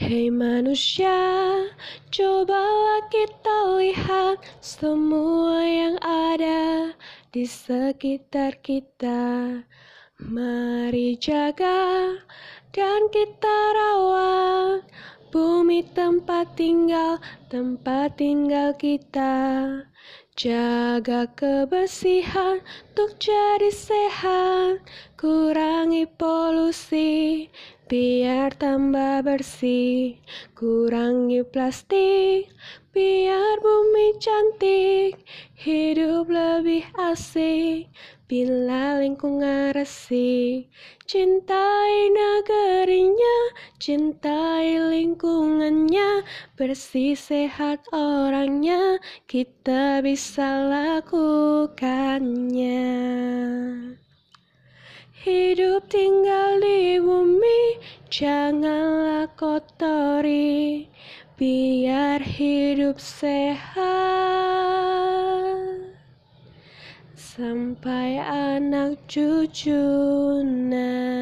Hei manusia, cobalah kita lihat semua yang ada di sekitar kita. Mari jaga dan kita rawat bumi tempat tinggal, tempat tinggal kita. Jaga kebersihan untuk jadi sehat, kurangi polusi biar tambah bersih, kurangi plastik biar bumi cantik, hidup lebih asik bila lingkungan resik. Cintai negerinya, cintai lingkungannya, bersih sehat orangnya, kita bisa lakukannya. Hidup tinggal di bumi, janganlah kotori, biar hidup sehat. Sampai anak cucu nanti.